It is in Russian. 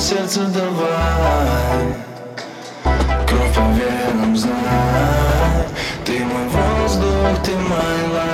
сердце давай Кровь по венам знай Ты мой воздух, ты моя. лайф